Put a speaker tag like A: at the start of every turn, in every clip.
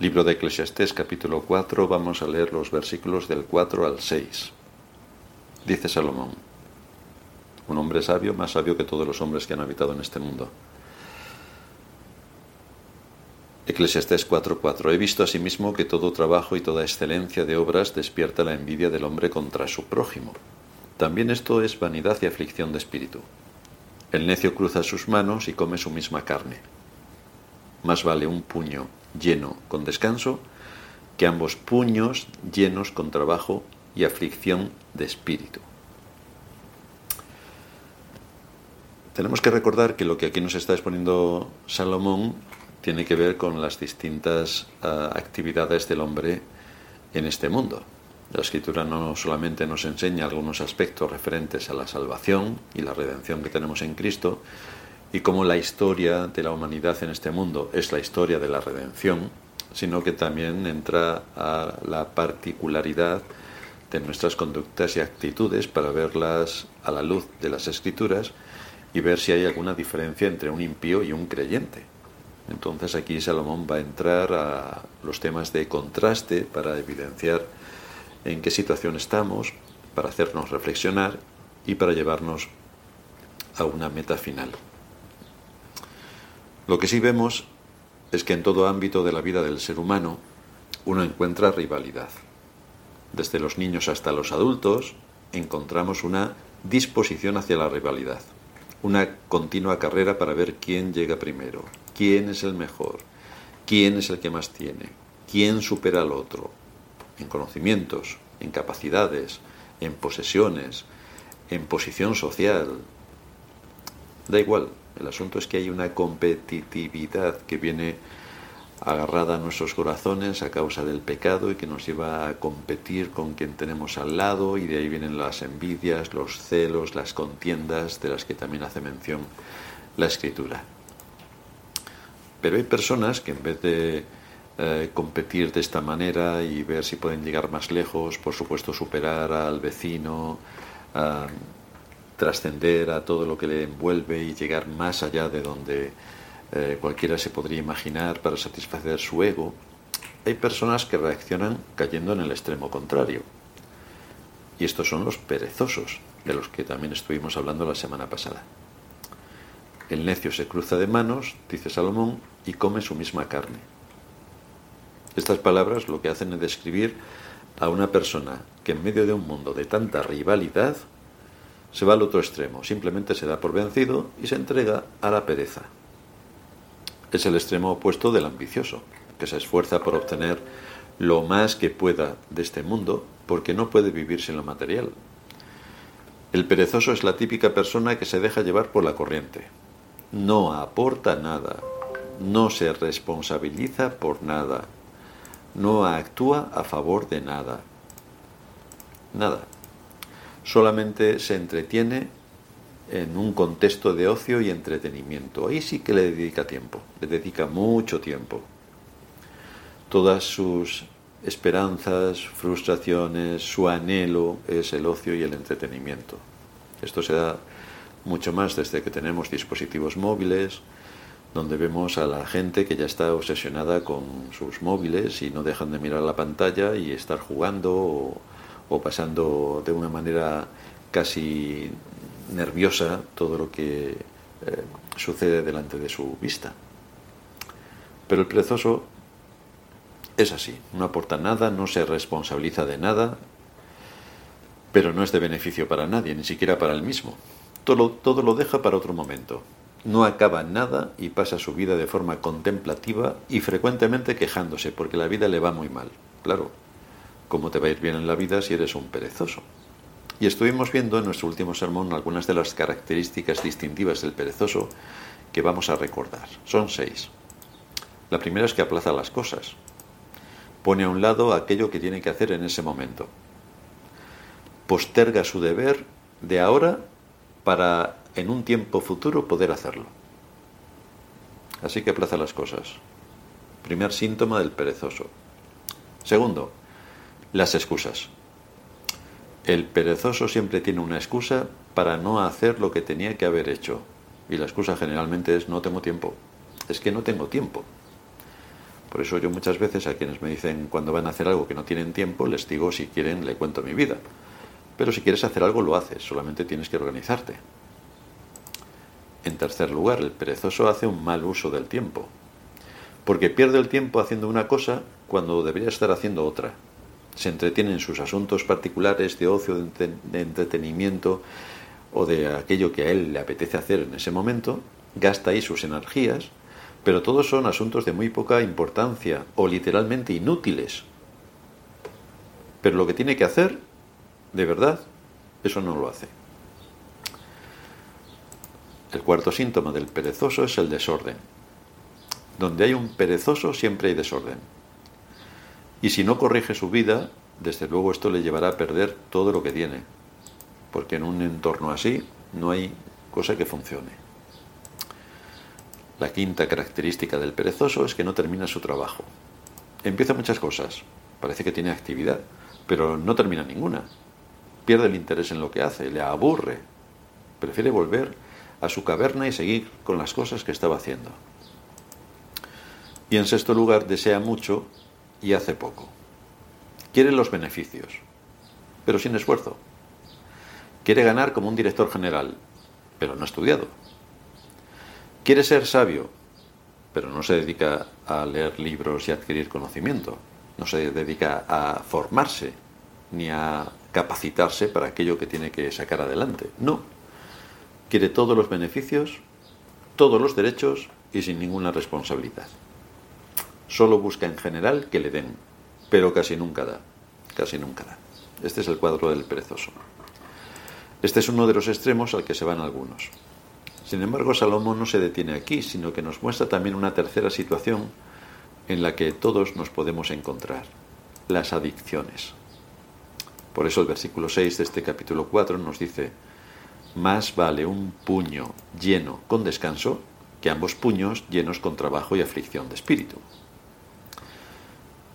A: Libro de Eclesiastés capítulo 4, vamos a leer los versículos del 4 al 6. Dice Salomón, un hombre sabio, más sabio que todos los hombres que han habitado en este mundo. Eclesiastés 4:4 He visto asimismo que todo trabajo y toda excelencia de obras despierta la envidia del hombre contra su prójimo. También esto es vanidad y aflicción de espíritu. El necio cruza sus manos y come su misma carne. Más vale un puño lleno con descanso que ambos puños llenos con trabajo y aflicción de espíritu. Tenemos que recordar que lo que aquí nos está exponiendo Salomón tiene que ver con las distintas uh, actividades del hombre en este mundo. La escritura no solamente nos enseña algunos aspectos referentes a la salvación y la redención que tenemos en Cristo, y cómo la historia de la humanidad en este mundo es la historia de la redención, sino que también entra a la particularidad de nuestras conductas y actitudes para verlas a la luz de las escrituras y ver si hay alguna diferencia entre un impío y un creyente. Entonces aquí Salomón va a entrar a los temas de contraste para evidenciar en qué situación estamos, para hacernos reflexionar y para llevarnos a una meta final. Lo que sí vemos es que en todo ámbito de la vida del ser humano uno encuentra rivalidad. Desde los niños hasta los adultos encontramos una disposición hacia la rivalidad, una continua carrera para ver quién llega primero, quién es el mejor, quién es el que más tiene, quién supera al otro, en conocimientos, en capacidades, en posesiones, en posición social. Da igual, el asunto es que hay una competitividad que viene agarrada a nuestros corazones a causa del pecado y que nos lleva a competir con quien tenemos al lado y de ahí vienen las envidias, los celos, las contiendas de las que también hace mención la escritura. Pero hay personas que en vez de eh, competir de esta manera y ver si pueden llegar más lejos, por supuesto superar al vecino, trascender a todo lo que le envuelve y llegar más allá de donde eh, cualquiera se podría imaginar para satisfacer su ego, hay personas que reaccionan cayendo en el extremo contrario. Y estos son los perezosos, de los que también estuvimos hablando la semana pasada. El necio se cruza de manos, dice Salomón, y come su misma carne. Estas palabras lo que hacen es describir a una persona que en medio de un mundo de tanta rivalidad se va al otro extremo, simplemente se da por vencido y se entrega a la pereza. Es el extremo opuesto del ambicioso, que se esfuerza por obtener lo más que pueda de este mundo porque no puede vivir sin lo material. El perezoso es la típica persona que se deja llevar por la corriente. No aporta nada, no se responsabiliza por nada, no actúa a favor de nada. Nada solamente se entretiene en un contexto de ocio y entretenimiento. Ahí sí que le dedica tiempo, le dedica mucho tiempo. Todas sus esperanzas, frustraciones, su anhelo es el ocio y el entretenimiento. Esto se da mucho más desde que tenemos dispositivos móviles, donde vemos a la gente que ya está obsesionada con sus móviles y no dejan de mirar la pantalla y estar jugando o, o pasando de una manera casi nerviosa todo lo que eh, sucede delante de su vista. Pero el perezoso es así, no aporta nada, no se responsabiliza de nada, pero no es de beneficio para nadie, ni siquiera para él mismo. Todo, todo lo deja para otro momento. No acaba nada y pasa su vida de forma contemplativa y frecuentemente quejándose porque la vida le va muy mal. Claro, cómo te va a ir bien en la vida si eres un perezoso. Y estuvimos viendo en nuestro último sermón algunas de las características distintivas del perezoso que vamos a recordar. Son seis. La primera es que aplaza las cosas. Pone a un lado aquello que tiene que hacer en ese momento. Posterga su deber de ahora para en un tiempo futuro poder hacerlo. Así que aplaza las cosas. Primer síntoma del perezoso. Segundo, las excusas. El perezoso siempre tiene una excusa para no hacer lo que tenía que haber hecho. Y la excusa generalmente es no tengo tiempo. Es que no tengo tiempo. Por eso yo muchas veces a quienes me dicen cuando van a hacer algo que no tienen tiempo, les digo si quieren le cuento mi vida. Pero si quieres hacer algo lo haces, solamente tienes que organizarte. En tercer lugar, el perezoso hace un mal uso del tiempo, porque pierde el tiempo haciendo una cosa cuando debería estar haciendo otra. Se entretiene en sus asuntos particulares de ocio, de entretenimiento o de aquello que a él le apetece hacer en ese momento, gasta ahí sus energías, pero todos son asuntos de muy poca importancia o literalmente inútiles. Pero lo que tiene que hacer, de verdad, eso no lo hace. El cuarto síntoma del perezoso es el desorden. Donde hay un perezoso siempre hay desorden. Y si no corrige su vida, desde luego esto le llevará a perder todo lo que tiene. Porque en un entorno así no hay cosa que funcione. La quinta característica del perezoso es que no termina su trabajo. Empieza muchas cosas, parece que tiene actividad, pero no termina ninguna. Pierde el interés en lo que hace, le aburre. Prefiere volver a su caverna y seguir con las cosas que estaba haciendo. Y en sexto lugar, desea mucho y hace poco. Quiere los beneficios, pero sin esfuerzo. Quiere ganar como un director general, pero no ha estudiado. Quiere ser sabio, pero no se dedica a leer libros y adquirir conocimiento. No se dedica a formarse ni a capacitarse para aquello que tiene que sacar adelante. No, quiere todos los beneficios, todos los derechos y sin ninguna responsabilidad. Solo busca en general que le den, pero casi nunca da, casi nunca da. Este es el cuadro del perezoso. Este es uno de los extremos al que se van algunos. Sin embargo, Salomón no se detiene aquí, sino que nos muestra también una tercera situación en la que todos nos podemos encontrar, las adicciones. Por eso el versículo 6 de este capítulo 4 nos dice, más vale un puño lleno con descanso que ambos puños llenos con trabajo y aflicción de espíritu.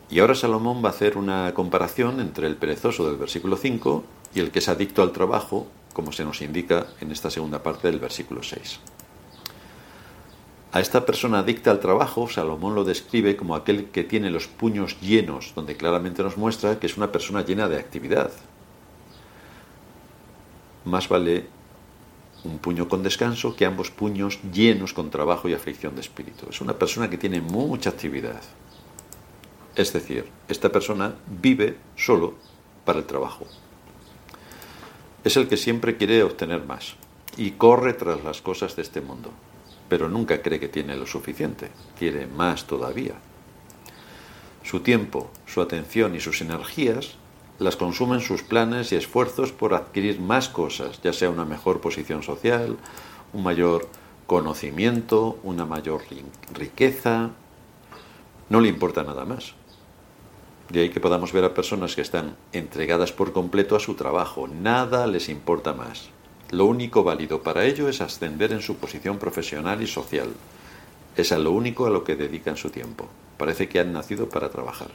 A: Y ahora Salomón va a hacer una comparación entre el perezoso del versículo 5 y el que es adicto al trabajo, como se nos indica en esta segunda parte del versículo 6. A esta persona adicta al trabajo, Salomón lo describe como aquel que tiene los puños llenos, donde claramente nos muestra que es una persona llena de actividad. Más vale un puño con descanso que ambos puños llenos con trabajo y aflicción de espíritu. Es una persona que tiene mucha actividad. Es decir, esta persona vive solo para el trabajo. Es el que siempre quiere obtener más y corre tras las cosas de este mundo, pero nunca cree que tiene lo suficiente, quiere más todavía. Su tiempo, su atención y sus energías las consumen sus planes y esfuerzos por adquirir más cosas, ya sea una mejor posición social, un mayor conocimiento, una mayor riqueza. No le importa nada más. De ahí que podamos ver a personas que están entregadas por completo a su trabajo. Nada les importa más. Lo único válido para ello es ascender en su posición profesional y social. Es a lo único a lo que dedican su tiempo. Parece que han nacido para trabajar.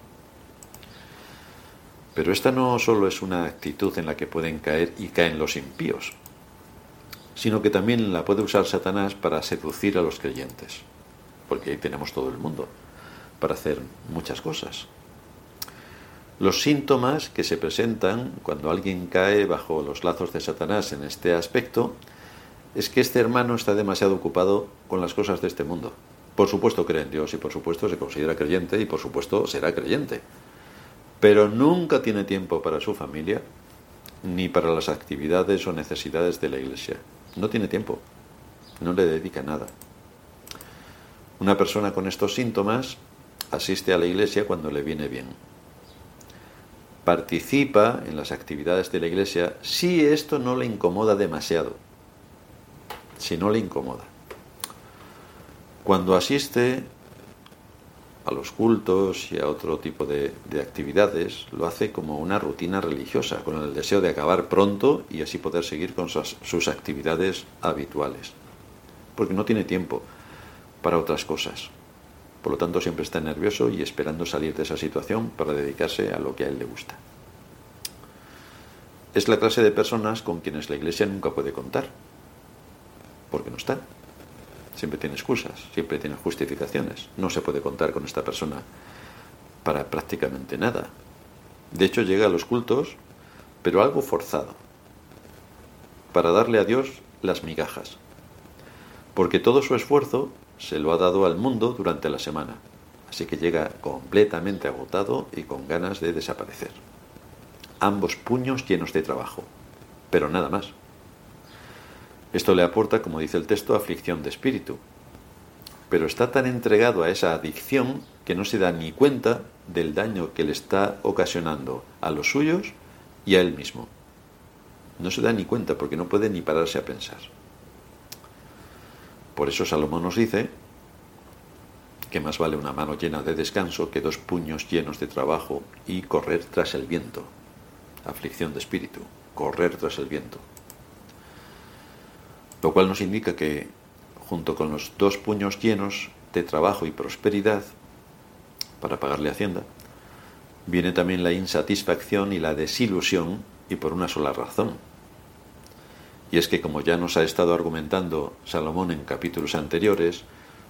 A: Pero esta no solo es una actitud en la que pueden caer y caen los impíos, sino que también la puede usar Satanás para seducir a los creyentes, porque ahí tenemos todo el mundo, para hacer muchas cosas. Los síntomas que se presentan cuando alguien cae bajo los lazos de Satanás en este aspecto es que este hermano está demasiado ocupado con las cosas de este mundo. Por supuesto cree en Dios y por supuesto se considera creyente y por supuesto será creyente pero nunca tiene tiempo para su familia ni para las actividades o necesidades de la iglesia. No tiene tiempo, no le dedica nada. Una persona con estos síntomas asiste a la iglesia cuando le viene bien. Participa en las actividades de la iglesia si esto no le incomoda demasiado. Si no le incomoda. Cuando asiste a los cultos y a otro tipo de, actividades, lo hace como una rutina religiosa, con el deseo de acabar pronto y así poder seguir con sus, sus actividades habituales. Porque no tiene tiempo para otras cosas. Por lo tanto, siempre está nervioso y esperando salir de esa situación para dedicarse a lo que a él le gusta. Es la clase de personas con quienes la Iglesia nunca puede contar, porque no están. siempre tiene excusas, siempre tiene justificaciones. No se puede contar con esta persona para prácticamente nada. De hecho, llega a los cultos, pero algo forzado, para darle a Dios las migajas, porque todo su esfuerzo se lo ha dado al mundo durante la semana, así que llega completamente agotado y con ganas de desaparecer. Ambos puños llenos de trabajo, pero nada más. Esto le aporta, como dice el texto, aflicción de espíritu. Pero está tan entregado a esa adicción que no se da ni cuenta del daño que le está ocasionando a los suyos y a él mismo. No se da ni cuenta porque no puede ni pararse a pensar. Por eso Salomón nos dice que más vale una mano llena de descanso que dos puños llenos de trabajo y correr tras el viento. Aflicción de espíritu, correr tras el viento. Lo cual nos indica que, junto con los dos puños llenos de trabajo y prosperidad, para pagarle Hacienda, viene también la insatisfacción y la desilusión, y por una sola razón. Y es que, como ya nos ha estado argumentando Salomón en capítulos anteriores,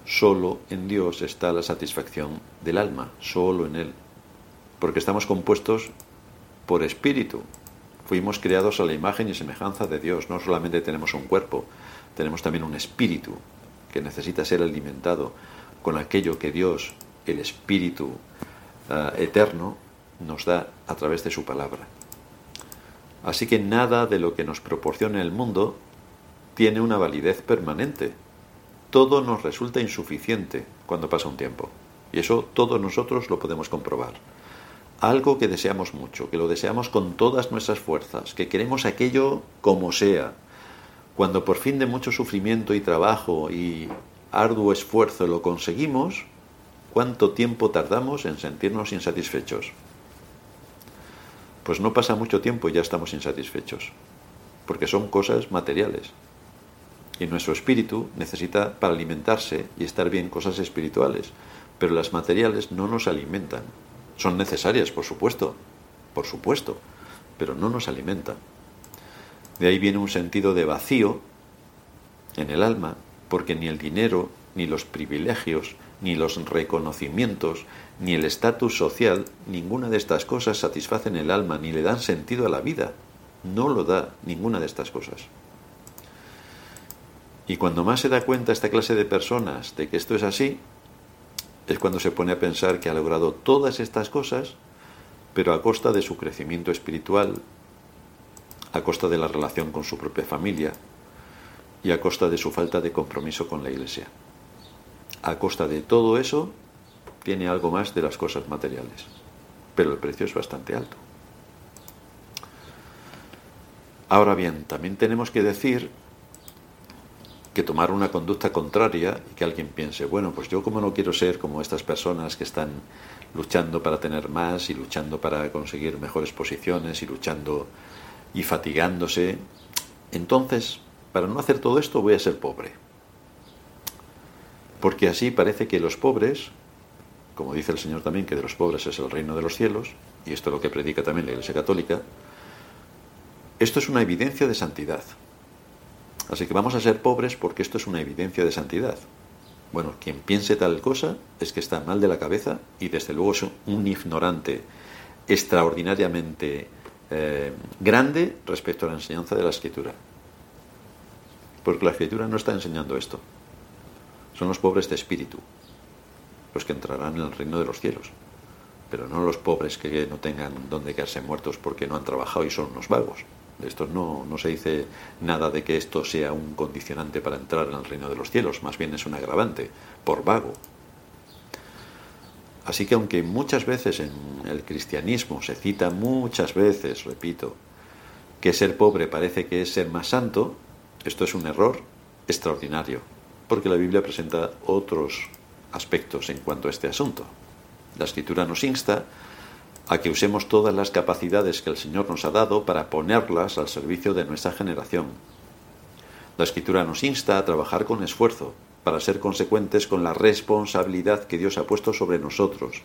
A: solo en Dios está la satisfacción del alma, solo en Él. Porque estamos compuestos por espíritu, Fuimos creados a la imagen y semejanza de Dios. No solamente tenemos un cuerpo, tenemos también un espíritu que necesita ser alimentado con aquello que Dios, el espíritu eh, eterno, nos da a través de su palabra. Así que nada de lo que nos proporciona el mundo tiene una validez permanente. Todo nos resulta insuficiente cuando pasa un tiempo. Y eso todos nosotros lo podemos comprobar algo que deseamos mucho, que lo deseamos con todas nuestras fuerzas, que queremos aquello como sea, cuando por fin de mucho sufrimiento y trabajo y arduo esfuerzo lo conseguimos, ¿cuánto tiempo tardamos en sentirnos insatisfechos? Pues no pasa mucho tiempo y ya estamos insatisfechos, porque son cosas materiales. Y nuestro espíritu necesita para alimentarse y estar bien cosas espirituales, pero las materiales no nos alimentan, son necesarias, por supuesto, por supuesto, pero no nos alimentan. De ahí viene un sentido de vacío en el alma, porque ni el dinero, ni los privilegios, ni los reconocimientos, ni el estatus social, ninguna de estas cosas satisfacen el alma, ni le dan sentido a la vida. No lo da ninguna de estas cosas. Y cuando más se da cuenta esta clase de personas de que esto es así, es cuando se pone a pensar que ha logrado todas estas cosas, pero a costa de su crecimiento espiritual, a costa de la relación con su propia familia y a costa de su falta de compromiso con la Iglesia. A costa de todo eso, tiene algo más de las cosas materiales, pero el precio es bastante alto. Ahora bien, también tenemos que decir que tomar una conducta contraria y que alguien piense, bueno, pues yo como no quiero ser como estas personas que están luchando para tener más y luchando para conseguir mejores posiciones y luchando y fatigándose, entonces, para no hacer todo esto voy a ser pobre. Porque así parece que los pobres, como dice el Señor también, que de los pobres es el reino de los cielos, y esto es lo que predica también la Iglesia Católica, esto es una evidencia de santidad. Así que vamos a ser pobres porque esto es una evidencia de santidad. Bueno, quien piense tal cosa es que está mal de la cabeza y desde luego es un ignorante extraordinariamente eh, grande respecto a la enseñanza de la escritura. Porque la escritura no está enseñando esto. Son los pobres de espíritu los que entrarán en el reino de los cielos. Pero no los pobres que no tengan donde quedarse muertos porque no han trabajado y son unos vagos. Esto no, no se dice nada de que esto sea un condicionante para entrar en el reino de los cielos, más bien es un agravante, por vago. Así que aunque muchas veces en el cristianismo se cita muchas veces, repito, que ser pobre parece que es ser más santo, esto es un error extraordinario, porque la Biblia presenta otros aspectos en cuanto a este asunto. La escritura nos insta a que usemos todas las capacidades que el Señor nos ha dado para ponerlas al servicio de nuestra generación. La Escritura nos insta a trabajar con esfuerzo para ser consecuentes con la responsabilidad que Dios ha puesto sobre nosotros.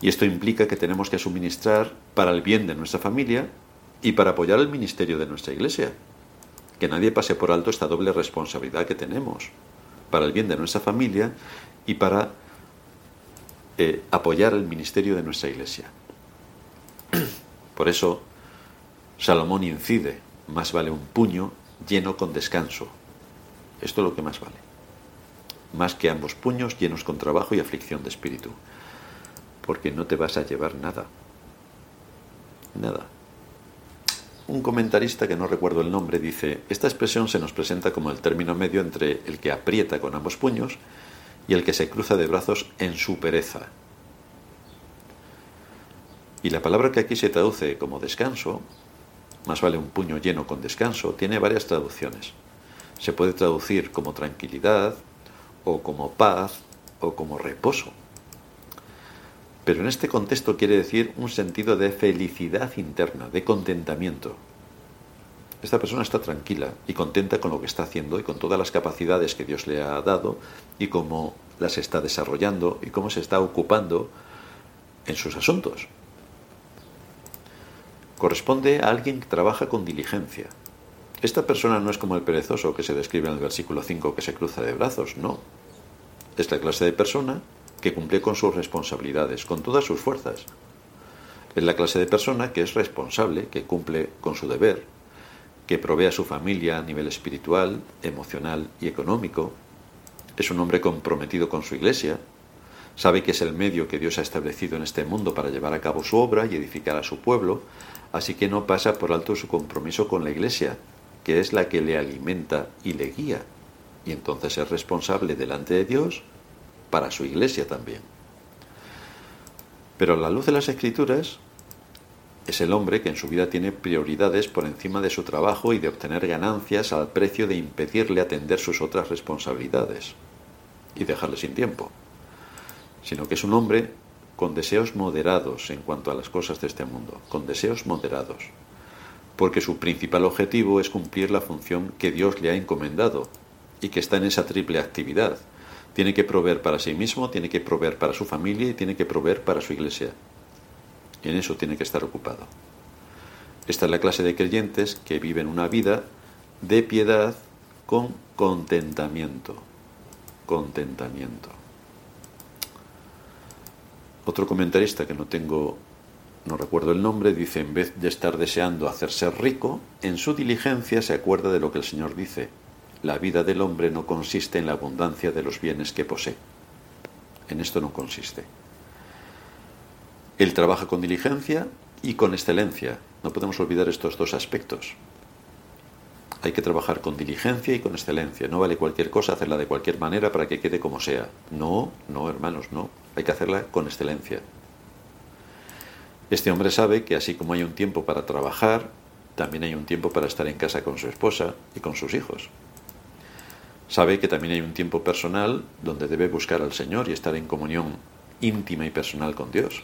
A: Y esto implica que tenemos que suministrar para el bien de nuestra familia y para apoyar el ministerio de nuestra iglesia. Que nadie pase por alto esta doble responsabilidad que tenemos. para el bien de nuestra familia y para eh, apoyar el ministerio de nuestra iglesia. Por eso Salomón incide, más vale un puño lleno con descanso. Esto es lo que más vale. Más que ambos puños llenos con trabajo y aflicción de espíritu. Porque no te vas a llevar nada. Nada. Un comentarista que no recuerdo el nombre dice, esta expresión se nos presenta como el término medio entre el que aprieta con ambos puños y el que se cruza de brazos en su pereza. Y la palabra que aquí se traduce como descanso, más vale un puño lleno con descanso, tiene varias traducciones. Se puede traducir como tranquilidad, o como paz, o como reposo. Pero en este contexto quiere decir un sentido de felicidad interna, de contentamiento. Esta persona está tranquila y contenta con lo que está haciendo y con todas las capacidades que Dios le ha dado y cómo las está desarrollando y cómo se está ocupando en sus asuntos. Corresponde a alguien que trabaja con diligencia. Esta persona no es como el perezoso que se describe en el versículo 5 que se cruza de brazos, no. Es la clase de persona que cumple con sus responsabilidades, con todas sus fuerzas. Es la clase de persona que es responsable, que cumple con su deber, que provee a su familia a nivel espiritual, emocional y económico. Es un hombre comprometido con su iglesia. Sabe que es el medio que Dios ha establecido en este mundo para llevar a cabo su obra y edificar a su pueblo, así que no pasa por alto su compromiso con la iglesia, que es la que le alimenta y le guía. Y entonces es responsable delante de Dios para su iglesia también. Pero a la luz de las escrituras, es el hombre que en su vida tiene prioridades por encima de su trabajo y de obtener ganancias al precio de impedirle atender sus otras responsabilidades y dejarle sin tiempo, sino que es un hombre con deseos moderados en cuanto a las cosas de este mundo, con deseos moderados, porque su principal objetivo es cumplir la función que Dios le ha encomendado y que está en esa triple actividad, tiene que proveer para sí mismo, tiene que proveer para su familia y tiene que proveer para su iglesia. En eso tiene que estar ocupado. Esta es la clase de creyentes que viven una vida de piedad con contentamiento. Contentamiento. Otro comentarista que no tengo, no recuerdo el nombre, dice, en vez de estar deseando hacerse rico, en su diligencia se acuerda de lo que el Señor dice la vida del hombre no consiste en la abundancia de los bienes que posee. En esto no consiste. Él trabaja con diligencia y con excelencia. No podemos olvidar estos dos aspectos. Hay que trabajar con diligencia y con excelencia. No vale cualquier cosa hacerla de cualquier manera para que quede como sea. No, no, hermanos, no. Hay que hacerla con excelencia. Este hombre sabe que así como hay un tiempo para trabajar, también hay un tiempo para estar en casa con su esposa y con sus hijos. Sabe que también hay un tiempo personal donde debe buscar al Señor y estar en comunión íntima y personal con Dios.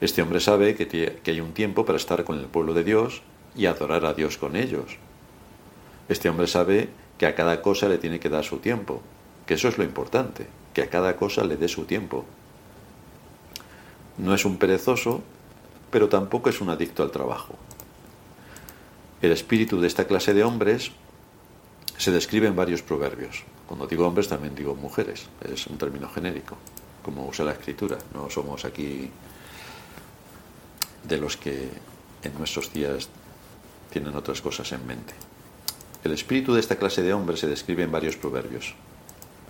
A: Este hombre sabe que, hay un tiempo para estar con el pueblo de Dios y adorar a Dios con ellos. Este hombre sabe que a cada cosa le tiene que dar su tiempo, que eso es lo importante, que a cada cosa le dé su tiempo. No es un perezoso, pero tampoco es un adicto al trabajo. El espíritu de esta clase de hombres se describe en varios proverbios. Cuando digo hombres también digo mujeres, es un término genérico, como usa la escritura. No somos aquí de los que en nuestros días tienen otras cosas en mente. El espíritu de esta clase de hombres se describe en varios proverbios.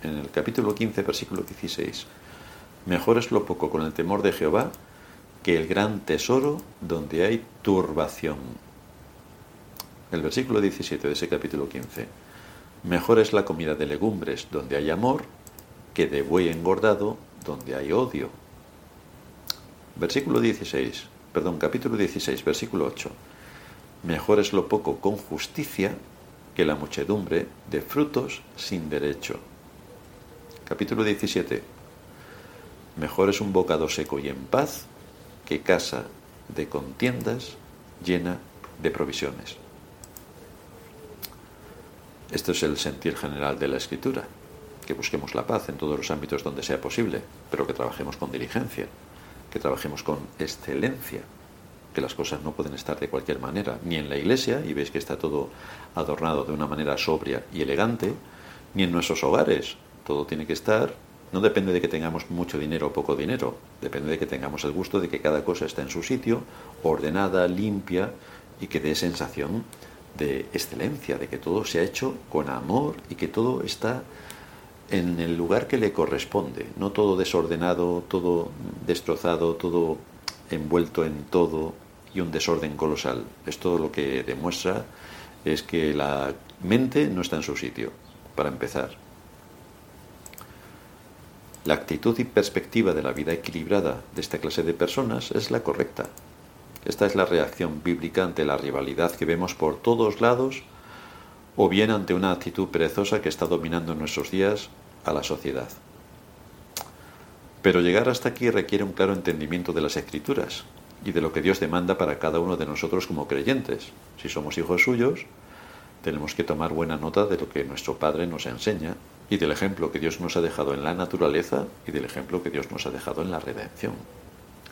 A: En el capítulo 15, versículo 16, mejor es lo poco con el temor de Jehová que el gran tesoro donde hay turbación. El versículo 17 de ese capítulo 15, Mejor es la comida de legumbres donde hay amor que de buey engordado donde hay odio. Versículo 16, perdón, capítulo 16, versículo 8. Mejor es lo poco con justicia que la muchedumbre de frutos sin derecho. Capítulo 17. Mejor es un bocado seco y en paz que casa de contiendas llena de provisiones. Esto es el sentir general de la escritura, que busquemos la paz en todos los ámbitos donde sea posible, pero que trabajemos con diligencia, que trabajemos con excelencia, que las cosas no pueden estar de cualquier manera, ni en la iglesia, y veis que está todo adornado de una manera sobria y elegante, ni en nuestros hogares. Todo tiene que estar, no depende de que tengamos mucho dinero o poco dinero, depende de que tengamos el gusto de que cada cosa esté en su sitio, ordenada, limpia y que dé sensación de excelencia, de que todo se ha hecho con amor y que todo está en el lugar que le corresponde, no todo desordenado, todo destrozado, todo envuelto en todo y un desorden colosal. Esto lo que demuestra es que la mente no está en su sitio, para empezar. La actitud y perspectiva de la vida equilibrada de esta clase de personas es la correcta. Esta es la reacción bíblica ante la rivalidad que vemos por todos lados o bien ante una actitud perezosa que está dominando en nuestros días a la sociedad. Pero llegar hasta aquí requiere un claro entendimiento de las escrituras y de lo que Dios demanda para cada uno de nosotros como creyentes. Si somos hijos suyos, tenemos que tomar buena nota de lo que nuestro Padre nos enseña y del ejemplo que Dios nos ha dejado en la naturaleza y del ejemplo que Dios nos ha dejado en la redención.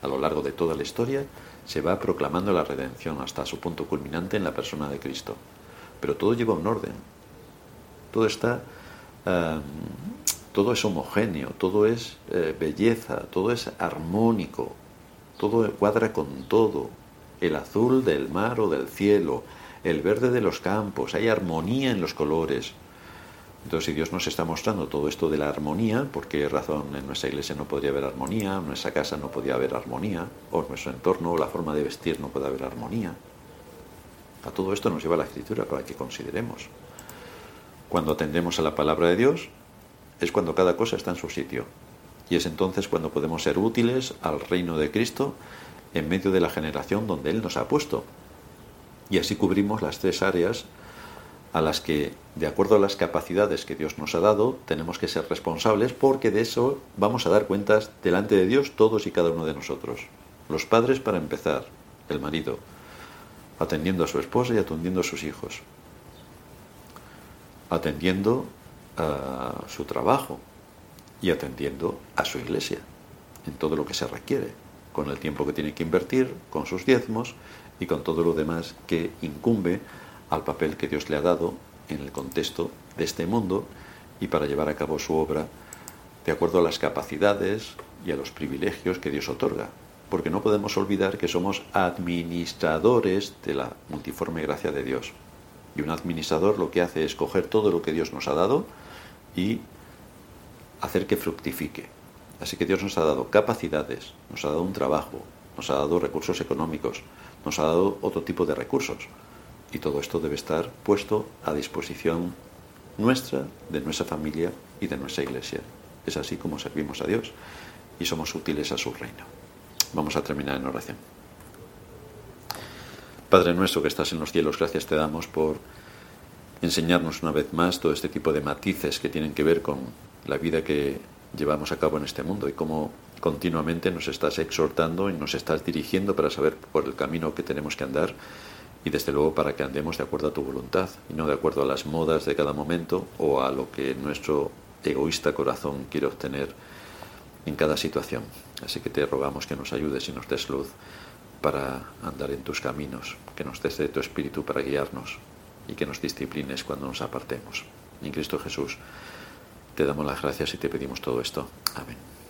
A: A lo largo de toda la historia se va proclamando la redención hasta su punto culminante en la persona de Cristo. Pero todo lleva un orden. Todo está todo es homogéneo, todo es eh, belleza, todo es armónico, todo cuadra con todo. El azul del mar o del cielo, el verde de los campos, hay armonía en los colores. Entonces, si Dios nos está mostrando todo esto de la armonía, ¿por qué razón en nuestra iglesia no podría haber armonía, en nuestra casa no podría haber armonía, o en nuestro entorno o la forma de vestir no puede haber armonía? A todo esto nos lleva la escritura para que consideremos. Cuando atendemos a la palabra de Dios, es cuando cada cosa está en su sitio. Y es entonces cuando podemos ser útiles al reino de Cristo en medio de la generación donde Él nos ha puesto. Y así cubrimos las tres áreas a las que, de acuerdo a las capacidades que Dios nos ha dado, tenemos que ser responsables porque de eso vamos a dar cuentas delante de Dios todos y cada uno de nosotros. Los padres para empezar, el marido, atendiendo a su esposa y atendiendo a sus hijos, atendiendo a su trabajo y atendiendo a su iglesia en todo lo que se requiere, con el tiempo que tiene que invertir, con sus diezmos y con todo lo demás que incumbe al papel que Dios le ha dado en el contexto de este mundo y para llevar a cabo su obra de acuerdo a las capacidades y a los privilegios que Dios otorga. Porque no podemos olvidar que somos administradores de la multiforme gracia de Dios. Y un administrador lo que hace es coger todo lo que Dios nos ha dado, y hacer que fructifique. Así que Dios nos ha dado capacidades, nos ha dado un trabajo, nos ha dado recursos económicos, nos ha dado otro tipo de recursos. Y todo esto debe estar puesto a disposición nuestra, de nuestra familia y de nuestra iglesia. Es así como servimos a Dios y somos útiles a su reino. Vamos a terminar en oración. Padre nuestro que estás en los cielos, gracias te damos por enseñarnos una vez más todo este tipo de matices que tienen que ver con la vida que llevamos a cabo en este mundo y cómo continuamente nos estás exhortando y nos estás dirigiendo para saber por el camino que tenemos que andar y desde luego para que andemos de acuerdo a tu voluntad y no de acuerdo a las modas de cada momento o a lo que nuestro egoísta corazón quiere obtener en cada situación. Así que te rogamos que nos ayudes y nos des luz para andar en tus caminos, que nos des de tu espíritu para guiarnos y que nos disciplines cuando nos apartemos. En Cristo Jesús te damos las gracias y te pedimos todo esto. Amén.